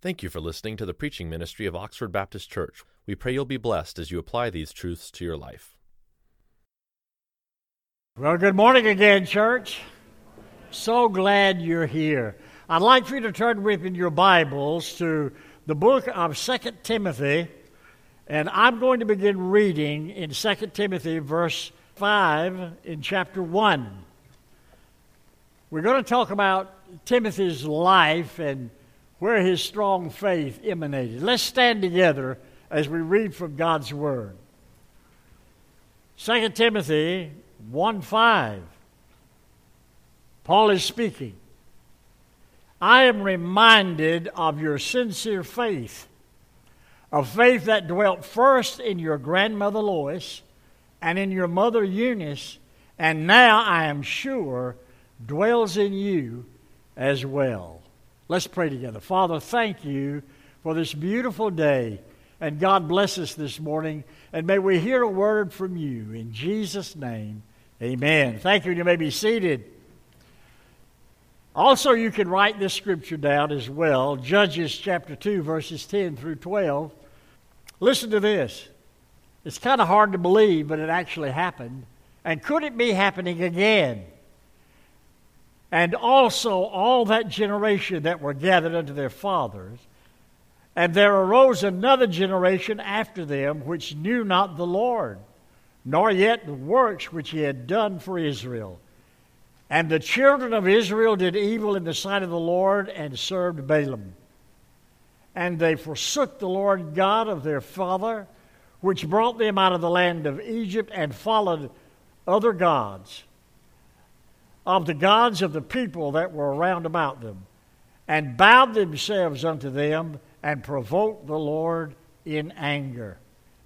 Thank you for listening to the preaching ministry of Oxford Baptist Church. We pray you'll be blessed as you apply these truths to your life. Well, good morning again, church. So glad you're here. I'd like for you to turn with in your Bibles to the book of Second Timothy, and I'm going to begin reading in Second Timothy, verse 5 in chapter 1. We're going to talk about Timothy's life and where his strong faith emanated. Let's stand together as we read from God's Word. 2 Timothy 1 5. Paul is speaking. I am reminded of your sincere faith, a faith that dwelt first in your grandmother Lois and in your mother Eunice, and now I am sure dwells in you as well. Let's pray together. Father, thank you for this beautiful day. And God bless us this morning. And may we hear a word from you. In Jesus' name, amen. Thank you. You may be seated. Also, you can write this scripture down as well Judges chapter 2, verses 10 through 12. Listen to this. It's kind of hard to believe, but it actually happened. And could it be happening again? And also all that generation that were gathered unto their fathers. And there arose another generation after them which knew not the Lord, nor yet the works which he had done for Israel. And the children of Israel did evil in the sight of the Lord and served Baalim. And they forsook the Lord God of their father, which brought them out of the land of Egypt, and followed other gods of the gods of the people that were around about them, and bowed themselves unto them, and provoked the Lord in anger.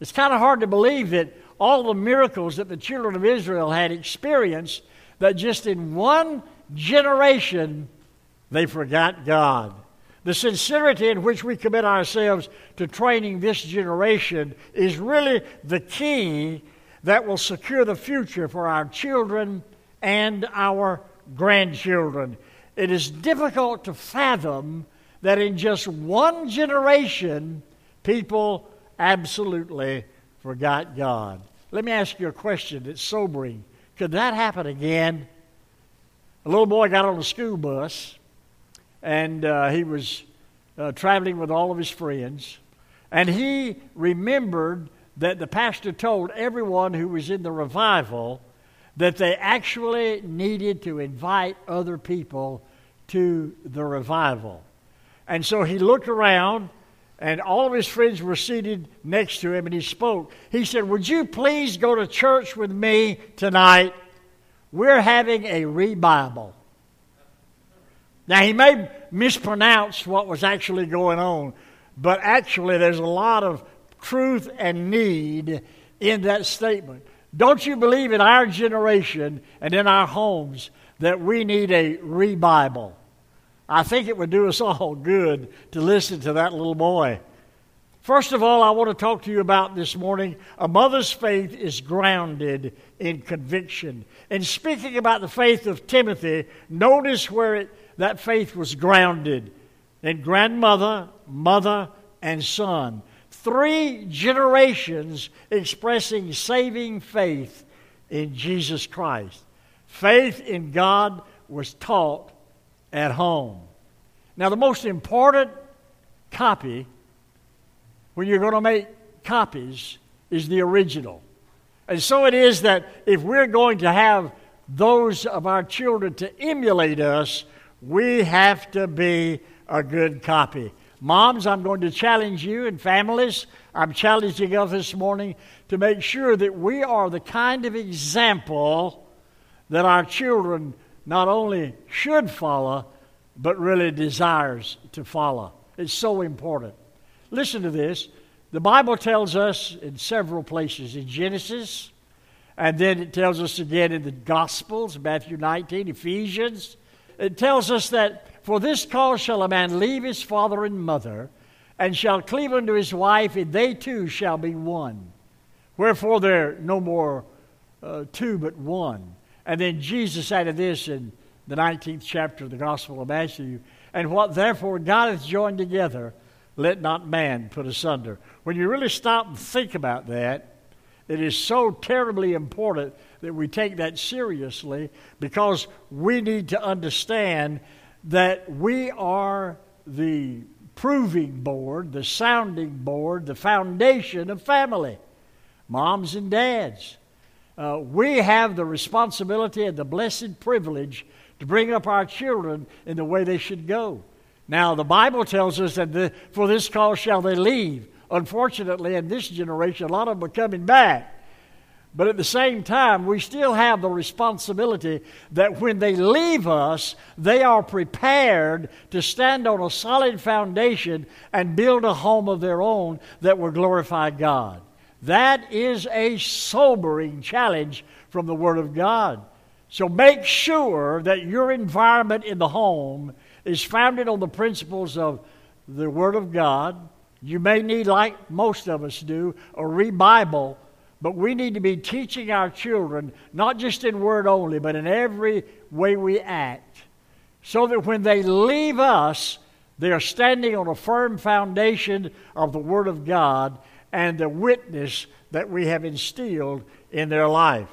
It's kind of hard to believe that all the miracles that the children of Israel had experienced, that just in one generation they forgot God. The sincerity in which we commit ourselves to training this generation is really the key that will secure the future for our children and our grandchildren. It is difficult to fathom that in just one generation, people absolutely forgot God. Let me ask you a question that's sobering. Could that happen again? A little boy got on a school bus and uh, he was uh, traveling with all of his friends. And he remembered that the pastor told everyone who was in the revival that they actually needed to invite other people to the revival. And so he looked around, and all of his friends were seated next to him, and he spoke. He said, Would you please go to church with me tonight? We're having a revival. Now, he may mispronounce what was actually going on, but actually, there's a lot of truth and need in that statement. Don't you believe in our generation and in our homes that we need a revival? I think it would do us all good to listen to that little boy. First of all, I want to talk to you about this morning a mother's faith is grounded in conviction. In speaking about the faith of Timothy, notice where it, that faith was grounded in grandmother, mother, and son three generations expressing saving faith in Jesus Christ. Faith in God was taught at home. Now, the most important copy, when you're going to make copies, is the original. And so it is that if we're going to have those of our children to emulate us, we have to be a good copy. Moms, I'm going to challenge you, and families, I'm challenging us this morning to make sure that we are the kind of example that our children not only should follow, but really desires to follow. It's so important. Listen to this. The Bible tells us in several places in Genesis, and then it tells us again in the Gospels, Matthew 19, Ephesians. It tells us that for this cause shall a man leave his father and mother, and shall cleave unto his wife, and they two shall be one. Wherefore they're no more uh, two, but one. And then Jesus added this in the 19th chapter of the Gospel of Matthew. And what therefore God hath joined together, let not man put asunder. When you really stop and think about that, it is so terribly important that we take that seriously because we need to understand that we are the proving board, the sounding board, the foundation of family, moms and dads. Uh, we have the responsibility and the blessed privilege to bring up our children in the way they should go. Now, the Bible tells us that the, for this cause shall they leave. Unfortunately, in this generation, a lot of them are coming back. But at the same time, we still have the responsibility that when they leave us, they are prepared to stand on a solid foundation and build a home of their own that will glorify God. That is a sobering challenge from the Word of God. So make sure that your environment in the home is founded on the principles of the Word of God. You may need, like most of us do, a re Bible, but we need to be teaching our children, not just in word only, but in every way we act, so that when they leave us, they are standing on a firm foundation of the Word of God and the witness that we have instilled in their life.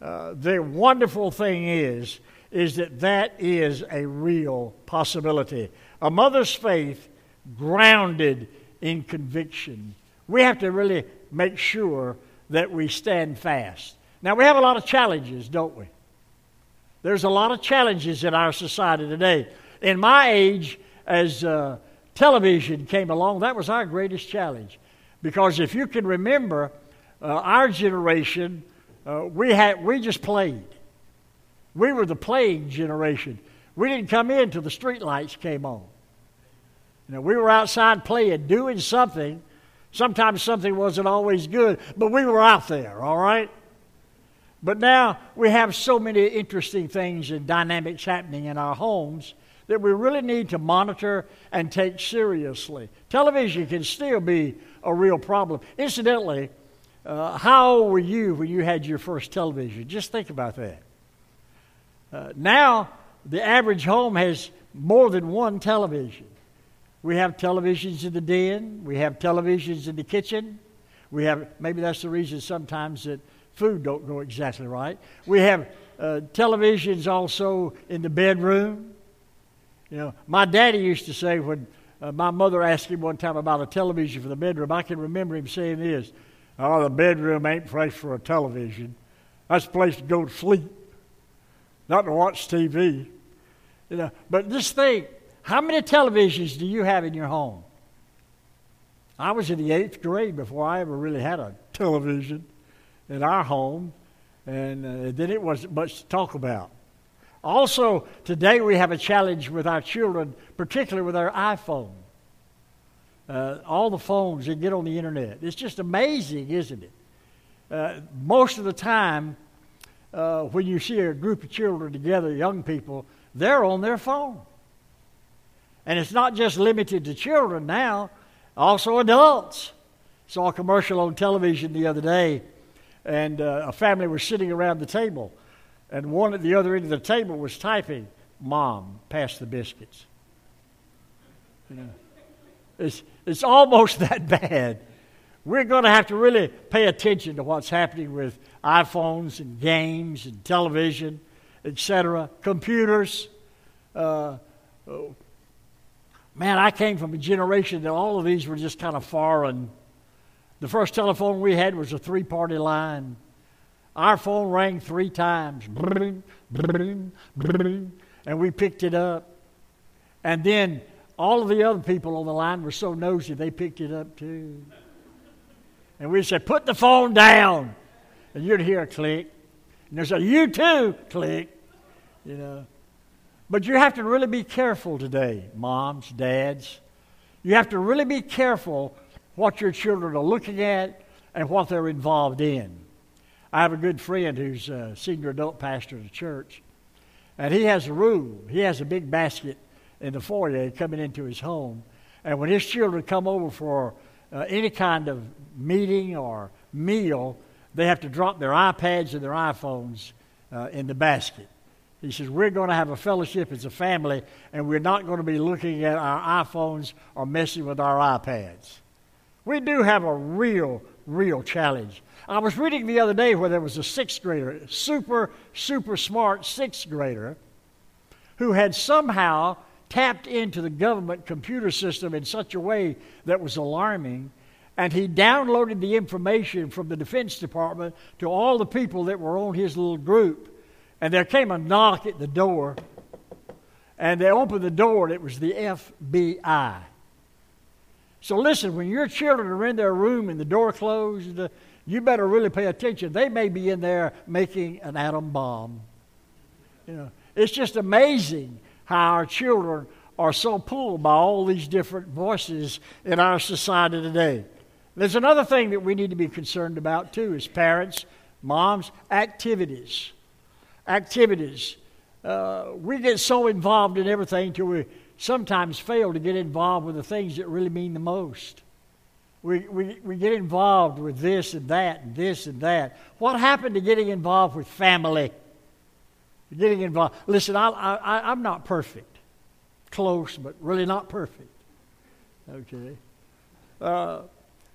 Uh, the wonderful thing is, is that that is a real possibility. A mother's faith grounded in conviction. We have to really make sure that we stand fast. Now, we have a lot of challenges, don't we? There's a lot of challenges in our society today. In my age, as uh, television came along, that was our greatest challenge. Because if you can remember, uh, our generation, uh, we, had, we just played. We were the playing generation. We didn't come in till the street lights came on. You know, we were outside playing, doing something. Sometimes something wasn't always good, but we were out there, all right? But now we have so many interesting things and dynamics happening in our homes that we really need to monitor and take seriously. Television can still be a real problem. Incidentally, uh, how old were you when you had your first television? Just think about that. Uh, now, the average home has more than one television. We have televisions in the den, we have televisions in the kitchen. We have maybe that's the reason sometimes that food don't go exactly right. We have uh, televisions also in the bedroom. You know, my daddy used to say when uh, my mother asked him one time about a television for the bedroom, I can remember him saying this Oh, the bedroom ain't place for a television. That's a place to go to sleep, not to watch TV. You know, but just think how many televisions do you have in your home? I was in the eighth grade before I ever really had a television in our home, and uh, then it wasn't much to talk about. Also, today we have a challenge with our children, particularly with our iPhone. Uh, all the phones that get on the internet. It's just amazing, isn't it? Uh, most of the time, uh, when you see a group of children together, young people, they're on their phone. And it's not just limited to children now, also adults. Saw a commercial on television the other day, and uh, a family was sitting around the table and one at the other end of the table was typing, Mom, pass the biscuits. You know, it's, it's almost that bad. We're going to have to really pay attention to what's happening with iPhones and games and television, etc., computers. Uh. Man, I came from a generation that all of these were just kind of foreign. The first telephone we had was a three party line. Our phone rang three times. And we picked it up. And then all of the other people on the line were so nosy, they picked it up too. And we said, Put the phone down. And you'd hear a click. And they said, You too, click. You know. But you have to really be careful today, moms, dads. You have to really be careful what your children are looking at and what they're involved in. I have a good friend who's a senior adult pastor at a church, and he has a rule. He has a big basket in the foyer coming into his home, and when his children come over for uh, any kind of meeting or meal, they have to drop their iPads and their iPhones uh, in the basket. He says, We're going to have a fellowship as a family, and we're not going to be looking at our iPhones or messing with our iPads. We do have a real, real challenge. I was reading the other day where there was a sixth grader, super, super smart sixth grader, who had somehow tapped into the government computer system in such a way that was alarming. And he downloaded the information from the Defense Department to all the people that were on his little group. And there came a knock at the door. And they opened the door, and it was the FBI. So listen, when your children are in their room and the door closed, you better really pay attention. They may be in there making an atom bomb. You know, it's just amazing how our children are so pulled by all these different voices in our society today. There's another thing that we need to be concerned about too as parents, moms, activities. Activities. Uh, we get so involved in everything till we sometimes fail to get involved with the things that really mean the most. We, we, we get involved with this and that and this and that. What happened to getting involved with family? Getting involved. Listen, I, I, I'm not perfect. Close, but really not perfect. Okay. Uh,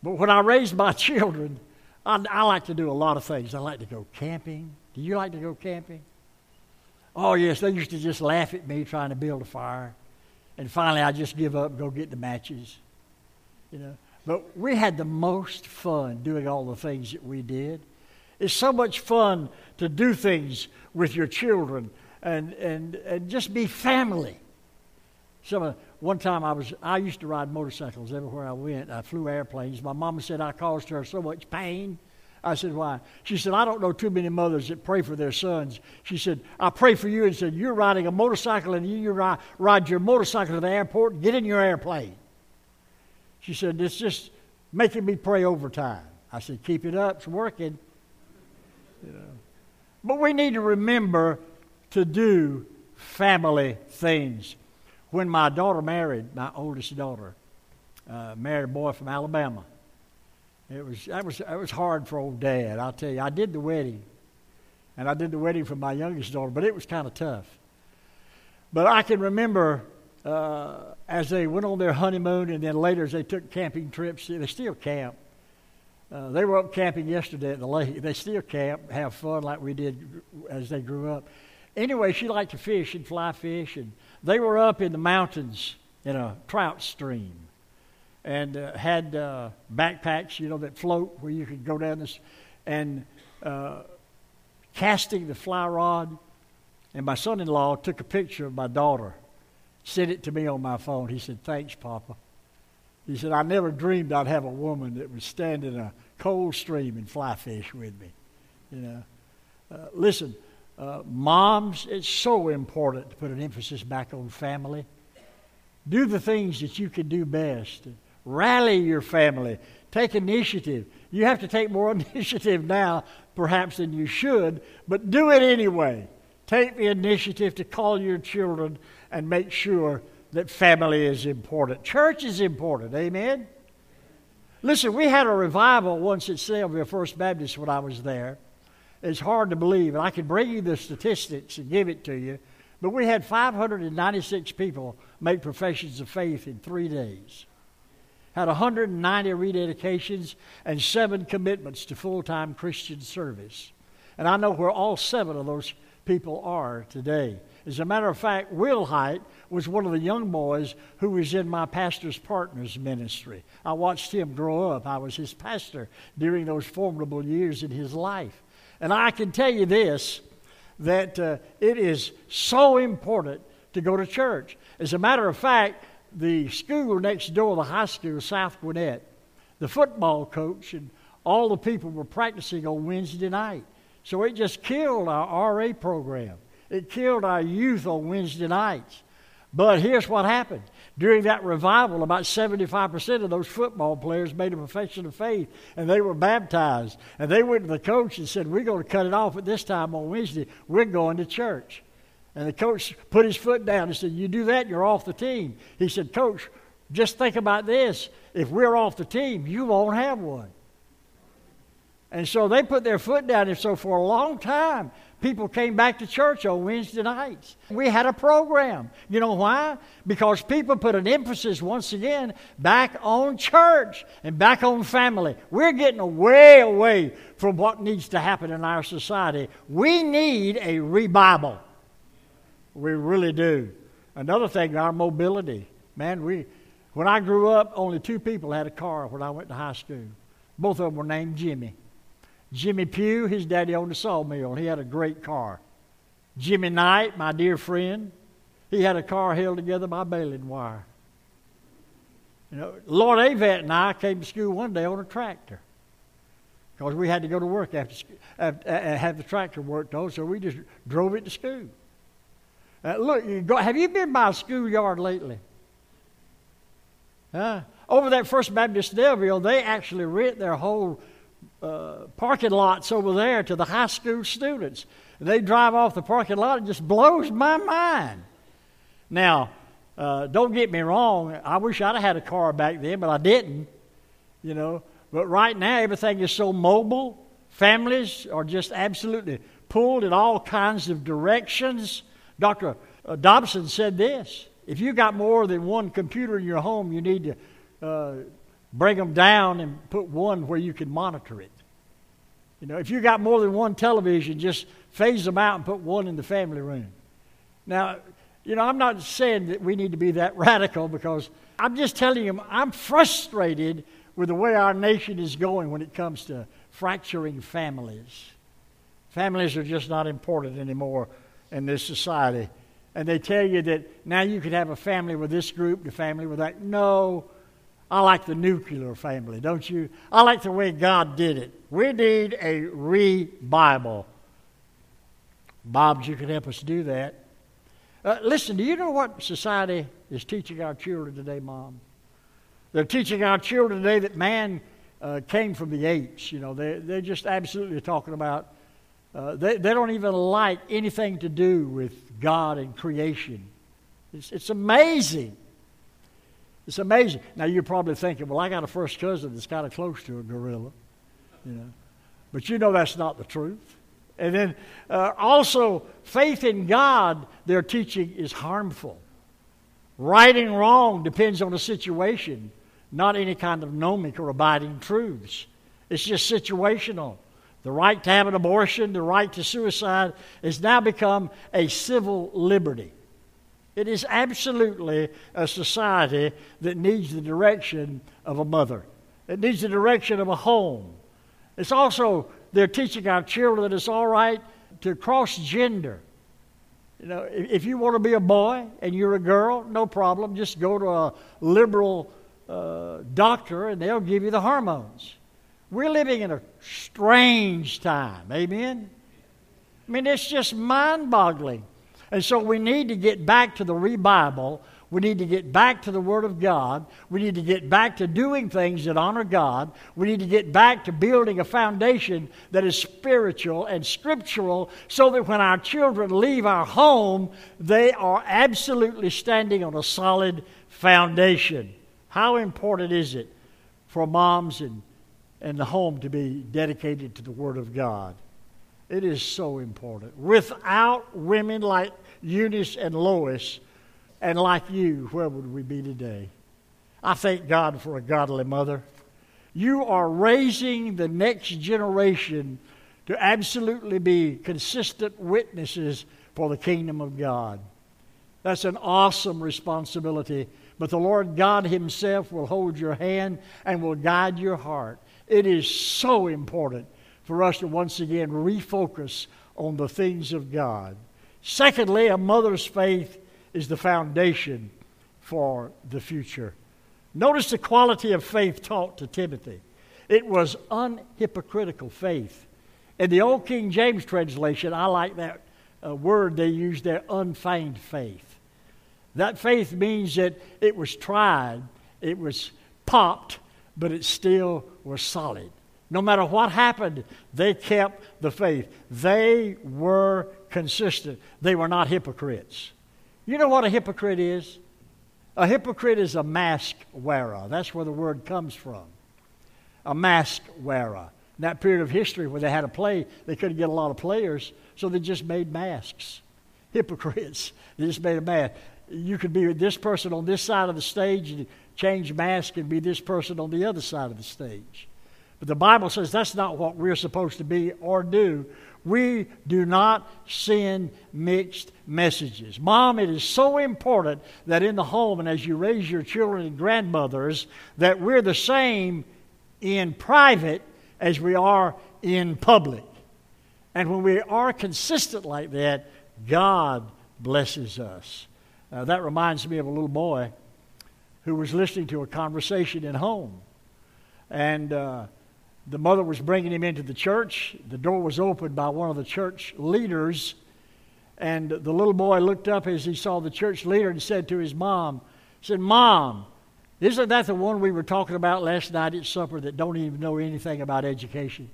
but when I raised my children, I, I like to do a lot of things. I like to go camping. Do you like to go camping? Oh, yes, they used to just laugh at me trying to build a fire. And finally, I just give up and go get the matches. You know. But we had the most fun doing all the things that we did. It's so much fun to do things with your children and, and, and just be family. Some, uh, one time I was I used to ride motorcycles everywhere I went. I flew airplanes. My mama said I caused her so much pain. I said, why? She said, I don't know too many mothers that pray for their sons. She said, I pray for you and said, You're riding a motorcycle and you, ride your motorcycle to the airport, get in your airplane. She said, It's just making me pray overtime. I said, Keep it up, it's working. You know. But we need to remember to do family things. When my daughter married, my oldest daughter, uh, married a boy from Alabama. It was that was that was hard for old dad. I'll tell you. I did the wedding, and I did the wedding for my youngest daughter, but it was kind of tough. But I can remember uh, as they went on their honeymoon, and then later as they took camping trips. They still camp. Uh, they were up camping yesterday at the lake. They still camp, have fun like we did as they grew up. Anyway, she liked to fish and fly fish, and they were up in the mountains in a trout stream and uh, had uh, backpacks, you know, that float where you could go down this, and uh, casting the fly rod. And my son in law took a picture of my daughter, sent it to me on my phone. He said, Thanks, Papa. He said, I never dreamed I'd have a woman that would stand in a cold stream and fly fish with me. You know, uh, listen, uh, moms, it's so important to put an emphasis back on family. Do the things that you can do best. Rally your family. Take initiative. You have to take more initiative now, perhaps, than you should, but do it anyway. Take the initiative to call your children and make sure that family is important. Church is important. Amen? Listen, we had a revival once at Sylvia First Baptist when I was there. It's hard to believe, and I can bring you the statistics and give it to you, but we had 596 people make professions of faith in three days had 190 rededications and seven commitments to full time Christian service. And I know where all seven of those people are today. As a matter of fact, Will Height was one of the young boys who was in my pastor's partners ministry. I watched him grow up. I was his pastor during those formidable years in his life. And I can tell you this that uh, it is so important to go to church. As a matter of fact, the school next door, the high school, South Gwinnett, the football coach and all the people were practicing on Wednesday night. So it just killed our RA program. It killed our youth on Wednesday nights. But here's what happened. During that revival, about 75% of those football players made a profession of faith and they were baptized. And they went to the coach and said, We're going to cut it off at this time on Wednesday. We're going to church. And the coach put his foot down and said, You do that, you're off the team. He said, Coach, just think about this. If we're off the team, you won't have one. And so they put their foot down. And so for a long time, people came back to church on Wednesday nights. We had a program. You know why? Because people put an emphasis once again back on church and back on family. We're getting way away from what needs to happen in our society. We need a revival. We really do. Another thing, our mobility. Man, we when I grew up, only two people had a car when I went to high school. Both of them were named Jimmy. Jimmy Pugh, his daddy owned a sawmill, he had a great car. Jimmy Knight, my dear friend, he had a car held together by baling wire. You know, Lord Avett and I came to school one day on a tractor because we had to go to work after, after uh, have the tractor worked on, so we just drove it to school. Uh, look, you go, have you been by a schoolyard lately? Huh? Over that First Baptist Snellville, they actually rent their whole uh, parking lots over there to the high school students. They drive off the parking lot. It just blows my mind. Now, uh, don't get me wrong. I wish I'd have had a car back then, but I didn't. You know. But right now, everything is so mobile. Families are just absolutely pulled in all kinds of directions. Dr. Uh, Dobson said this if you got more than one computer in your home, you need to uh, bring them down and put one where you can monitor it. You know, if you got more than one television, just phase them out and put one in the family room. Now, you know, I'm not saying that we need to be that radical because I'm just telling you, I'm frustrated with the way our nation is going when it comes to fracturing families. Families are just not important anymore in this society. And they tell you that now you could have a family with this group, the family with that. No, I like the nuclear family, don't you? I like the way God did it. We need a re-Bible. Bobs, you can help us do that. Uh, listen, do you know what society is teaching our children today, Mom? They're teaching our children today that man uh, came from the apes. You know, they, they're just absolutely talking about, uh, they, they don't even like anything to do with God and creation. It's, it's amazing. It's amazing. Now you're probably thinking, well, I got a first cousin that's kind of close to a gorilla, you know, but you know that's not the truth. And then uh, also, faith in God, their teaching is harmful. Right and wrong depends on the situation, not any kind of gnomic or abiding truths. It's just situational. The right to have an abortion, the right to suicide, has now become a civil liberty. It is absolutely a society that needs the direction of a mother. It needs the direction of a home. It's also, they're teaching our children that it's all right to cross gender. You know, if you want to be a boy and you're a girl, no problem. Just go to a liberal uh, doctor and they'll give you the hormones. We're living in a strange time. Amen? I mean, it's just mind boggling. And so we need to get back to the revival. We need to get back to the Word of God. We need to get back to doing things that honor God. We need to get back to building a foundation that is spiritual and scriptural so that when our children leave our home, they are absolutely standing on a solid foundation. How important is it for moms and, and the home to be dedicated to the Word of God? It is so important. Without women like Eunice and Lois, and like you, where would we be today? I thank God for a godly mother. You are raising the next generation to absolutely be consistent witnesses for the kingdom of God. That's an awesome responsibility. But the Lord God Himself will hold your hand and will guide your heart. It is so important for us to once again refocus on the things of God. Secondly, a mother's faith is the foundation for the future. Notice the quality of faith taught to Timothy. It was unhypocritical faith. In the Old King James translation, I like that uh, word they use there, unfeigned faith. That faith means that it was tried, it was popped, but it still was solid. No matter what happened, they kept the faith. They were consistent. They were not hypocrites. You know what a hypocrite is? A hypocrite is a mask wearer. That's where the word comes from. A mask wearer. In that period of history where they had a play, they couldn't get a lot of players, so they just made masks. Hypocrites. They just made a mask. You could be this person on this side of the stage and change mask and be this person on the other side of the stage. But the Bible says that's not what we're supposed to be or do. We do not send mixed messages. Mom, it is so important that in the home and as you raise your children and grandmothers, that we're the same in private as we are in public. And when we are consistent like that, God blesses us. Uh, that reminds me of a little boy who was listening to a conversation at home. And uh, the mother was bringing him into the church. The door was opened by one of the church leaders. And the little boy looked up as he saw the church leader and said to his mom, said, Mom, isn't that the one we were talking about last night at supper that don't even know anything about education?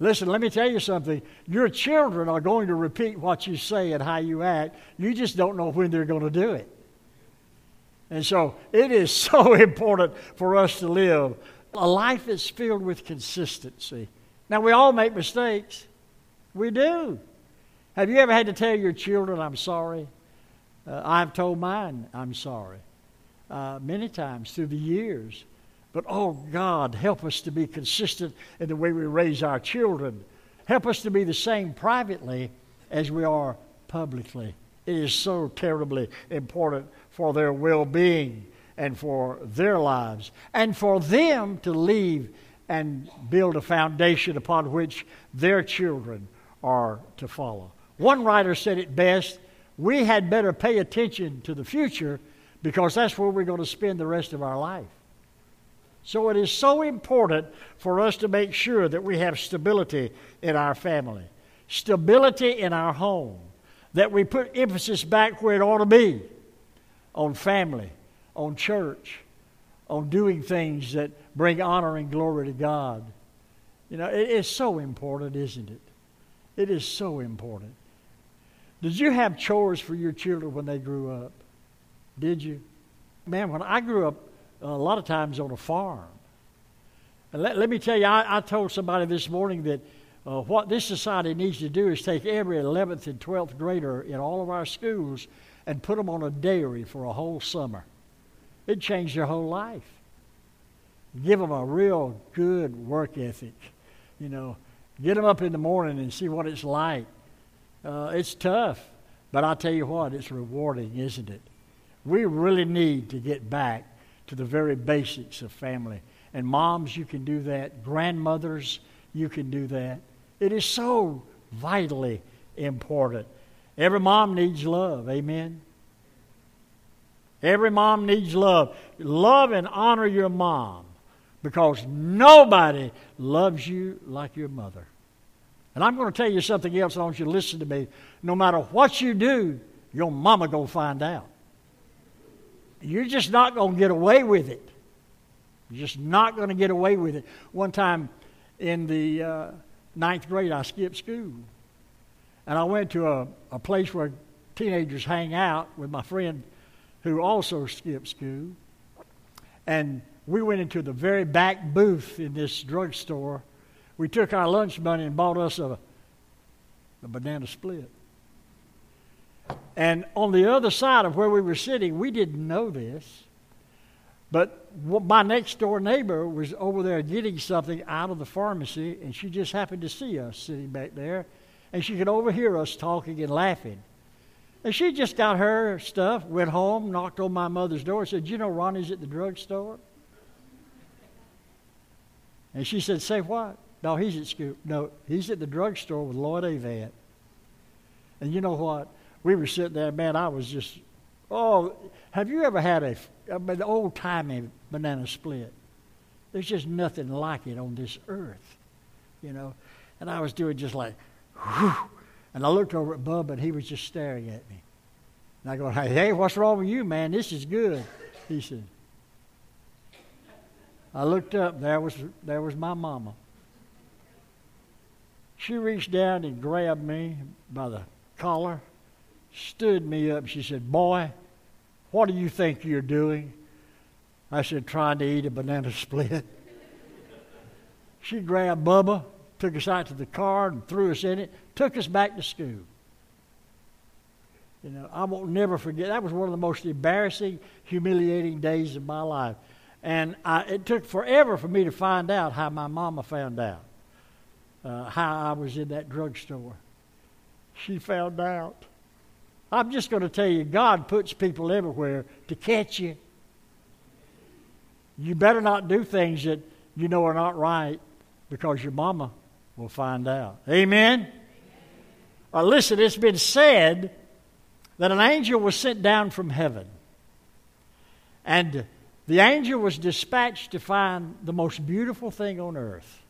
Listen, let me tell you something. Your children are going to repeat what you say and how you act. You just don't know when they're going to do it. And so it is so important for us to live a life that's filled with consistency. Now, we all make mistakes. We do. Have you ever had to tell your children, I'm sorry? Uh, I've told mine, I'm sorry, uh, many times through the years. But oh God, help us to be consistent in the way we raise our children. Help us to be the same privately as we are publicly. It is so terribly important for their well being and for their lives, and for them to leave and build a foundation upon which their children are to follow. One writer said it best we had better pay attention to the future because that's where we're going to spend the rest of our life. So it is so important for us to make sure that we have stability in our family, stability in our home, that we put emphasis back where it ought to be on family, on church, on doing things that bring honor and glory to God. You know, it is so important, isn't it? It is so important. Did you have chores for your children when they grew up? Did you? Man, when I grew up, a lot of times on a farm. And let, let me tell you, I, I told somebody this morning that uh, what this society needs to do is take every 11th and 12th grader in all of our schools and put them on a dairy for a whole summer. It'd change their whole life. Give them a real good work ethic. You know, get them up in the morning and see what it's like. Uh, it's tough, but I'll tell you what, it's rewarding, isn't it? We really need to get back to the very basics of family. And moms, you can do that. Grandmothers, you can do that. It is so vitally important. Every mom needs love. Amen. Every mom needs love. Love and honor your mom because nobody loves you like your mother. And I'm going to tell you something else. I want you to listen to me. No matter what you do, your mama going to find out. You're just not going to get away with it. You're just not going to get away with it. One time in the uh, ninth grade, I skipped school. And I went to a, a place where teenagers hang out with my friend who also skipped school. And we went into the very back booth in this drugstore. We took our lunch money and bought us a, a banana split. And on the other side of where we were sitting, we didn't know this, but my next door neighbor was over there getting something out of the pharmacy, and she just happened to see us sitting back there, and she could overhear us talking and laughing. And she just got her stuff, went home, knocked on my mother's door, said, You know Ronnie's at the drugstore? And she said, Say what? No, he's at school. No, he's at the drugstore with Lloyd Avant. And you know what? we were sitting there, man, I was just, oh, have you ever had a, an old timey banana split? There's just nothing like it on this earth, you know. And I was doing just like, whew. And I looked over at Bub, and he was just staring at me. And I go, hey, what's wrong with you, man? This is good. He said. I looked up. There was there was my mama. She reached down and grabbed me by the collar stood me up. She said, Boy, what do you think you're doing? I said, Trying to eat a banana split. she grabbed Bubba, took us out to the car, and threw us in it, took us back to school. You know, I won't never forget. That was one of the most embarrassing, humiliating days of my life. And I, it took forever for me to find out how my mama found out, uh, how I was in that drugstore. She found out. I'm just going to tell you, God puts people everywhere to catch you. You better not do things that you know are not right because your mama will find out. Amen? Uh, listen, it's been said that an angel was sent down from heaven. And the angel was dispatched to find the most beautiful thing on earth.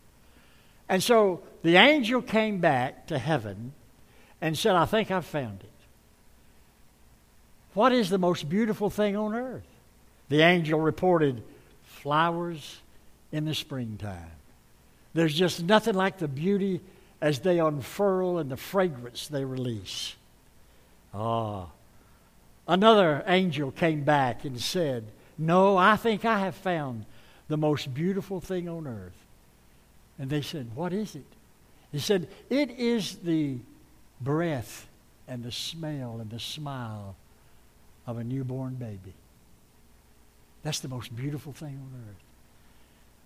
And so the angel came back to heaven and said, I think I've found it. What is the most beautiful thing on earth? The angel reported flowers in the springtime. There's just nothing like the beauty as they unfurl and the fragrance they release. Ah. Another angel came back and said, No, I think I have found the most beautiful thing on earth. And they said, What is it? He said, It is the breath and the smell and the smile of a newborn baby. That's the most beautiful thing on earth.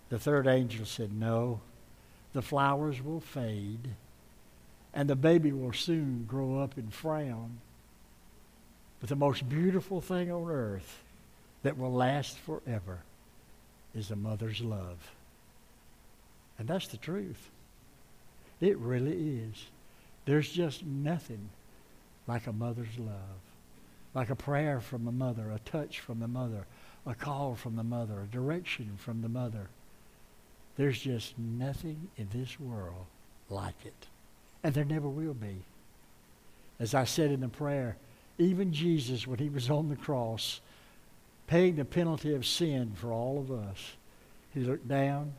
The third angel said, No, the flowers will fade, and the baby will soon grow up and frown. But the most beautiful thing on earth that will last forever is a mother's love. And that's the truth. It really is. There's just nothing like a mother's love, like a prayer from a mother, a touch from the mother, a call from the mother, a direction from the mother. There's just nothing in this world like it. And there never will be. As I said in the prayer, even Jesus, when he was on the cross, paying the penalty of sin for all of us, he looked down,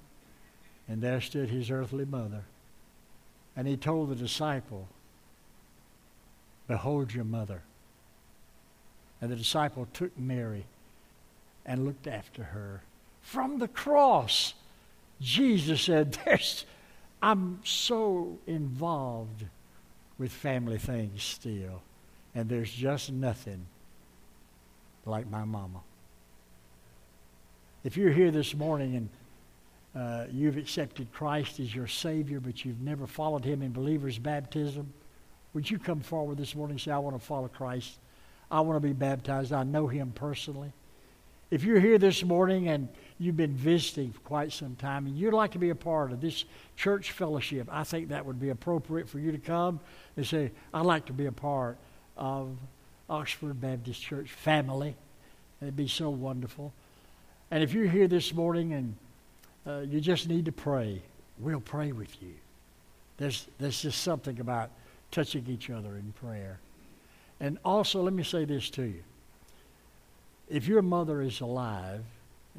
and there stood his earthly mother. And he told the disciple, Behold your mother. And the disciple took Mary and looked after her. From the cross, Jesus said, There's, I'm so involved with family things still. And there's just nothing like my mama. If you're here this morning and uh, you've accepted Christ as your Savior, but you've never followed Him in believer's baptism, would you come forward this morning and say, I want to follow Christ? I want to be baptized. I know Him personally. If you're here this morning and you've been visiting for quite some time and you'd like to be a part of this church fellowship, I think that would be appropriate for you to come and say, I'd like to be a part of Oxford Baptist Church family. It'd be so wonderful. And if you're here this morning and uh, you just need to pray, we'll pray with you. There's, there's just something about touching each other in prayer. And also, let me say this to you if your mother is alive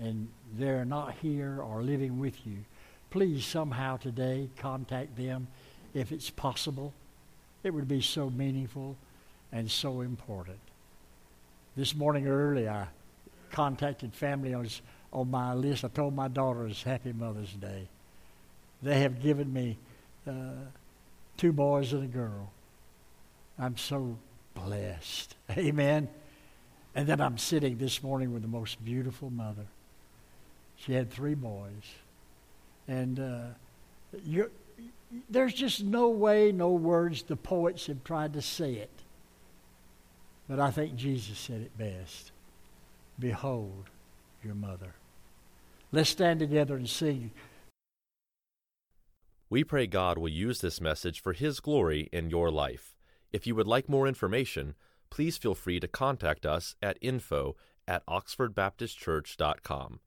and they're not here or living with you, please somehow today contact them if it's possible. It would be so meaningful and so important. This morning early, I contacted family on, on my list. I told my daughters Happy Mother's Day. They have given me uh, two boys and a girl. I'm so blessed. Amen. And then I'm sitting this morning with the most beautiful mother. She had three boys. And uh, there's just no way, no words, the poets have tried to say it. But I think Jesus said it best Behold your mother. Let's stand together and sing. We pray God will use this message for His glory in your life. If you would like more information, please feel free to contact us at info at oxfordbaptistchurch.com.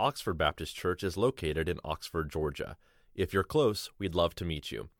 Oxford Baptist Church is located in Oxford, Georgia. If you're close, we'd love to meet you.